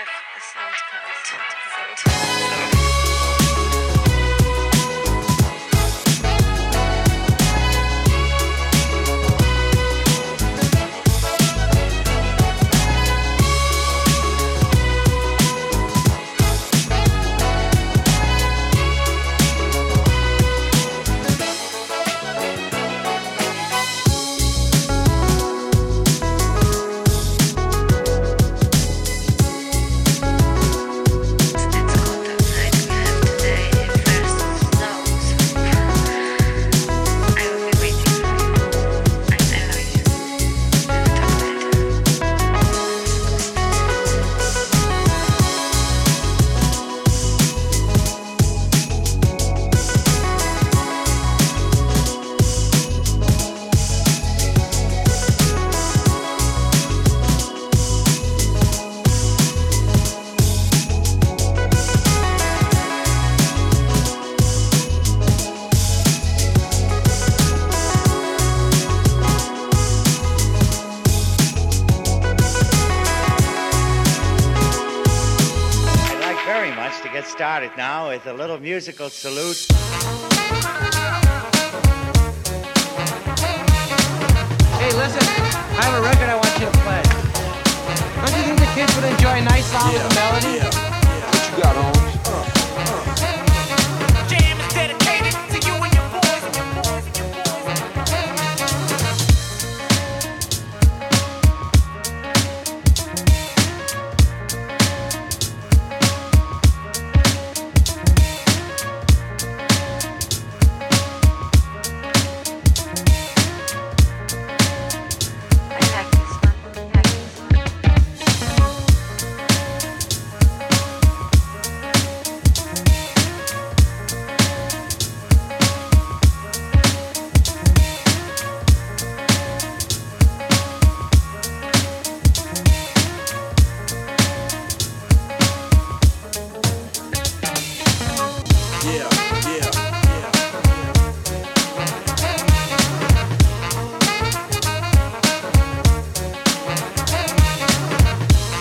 life. It sounds. Started now with a little musical salute. Hey, listen, I have a record I want you to play. Don't you think the kids would enjoy a nice song yeah, with a melody? Yeah, yeah.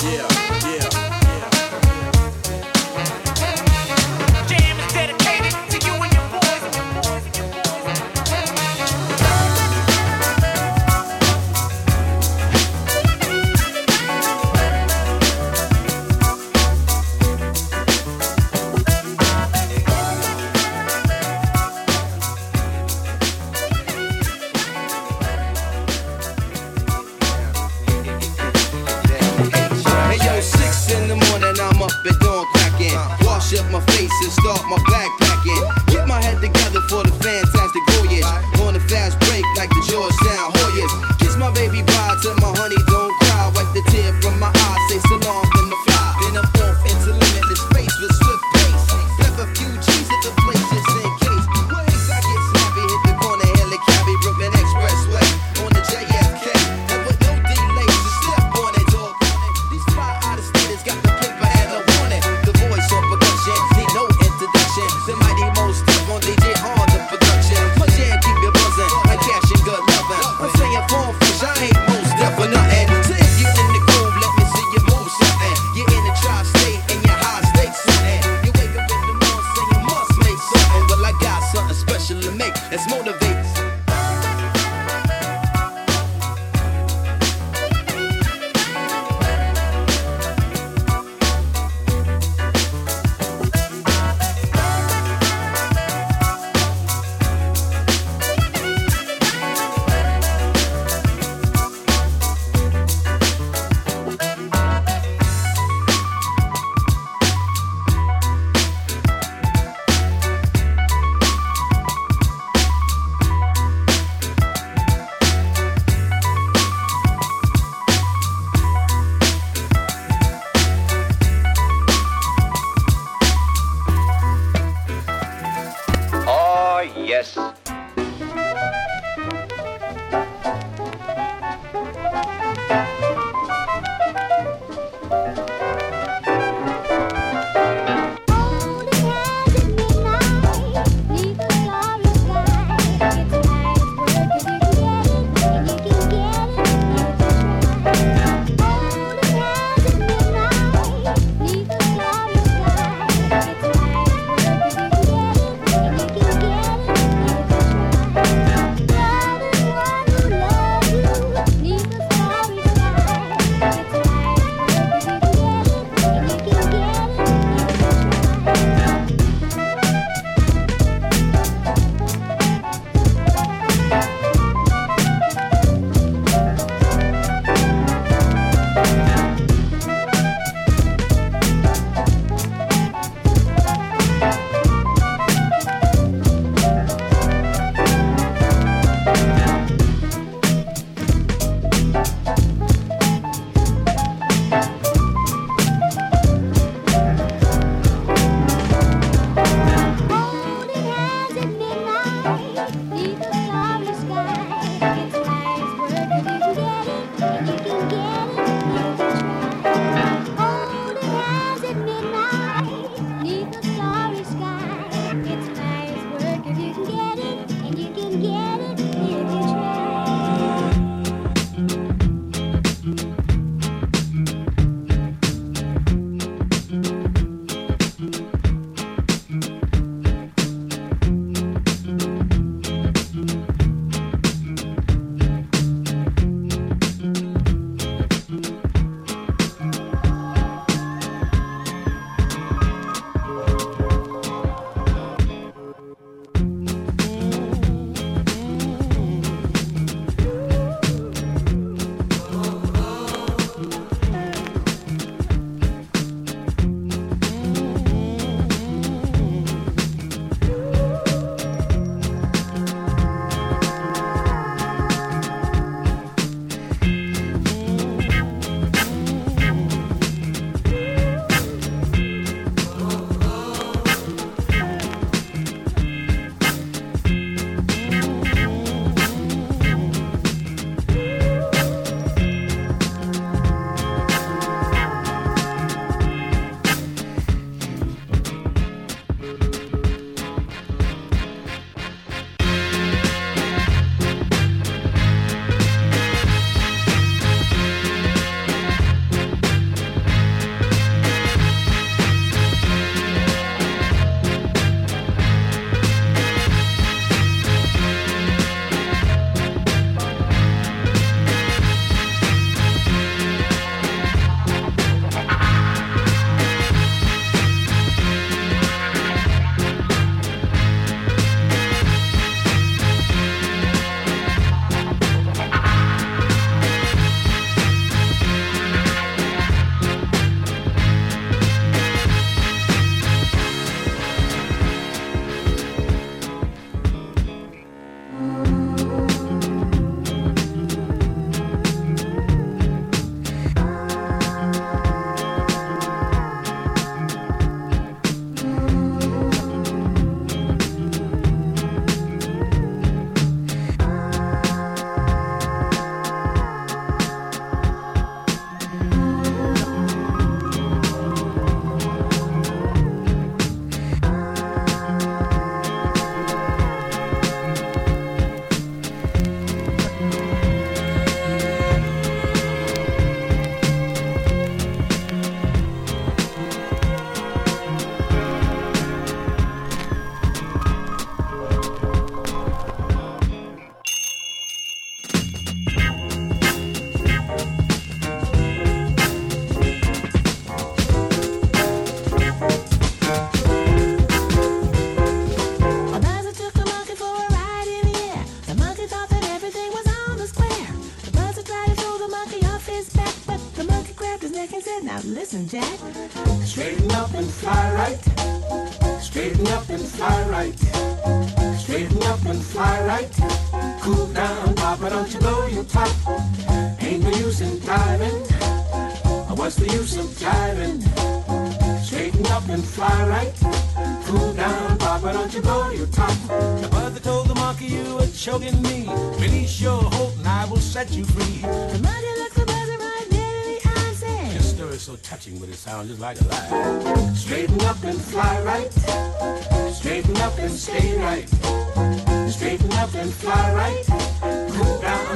Yeah. start my back. Right. Straighten up and fly right. Cool down, Papa, don't you blow your top. Ain't no use in diving. What's the use of jiving? Straighten up and fly right. Cool down, Papa, don't you blow your top. The mother told the monkey you were choking me. Release your hope and I will set you free. The mother looks the brother right dead in the eye and said, Your story's so touching, but it sounds just like a lie. Straighten up and fly right. Straighten up and stay right. Straighten up and fly right. Cool down,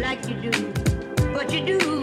like you do, but you do,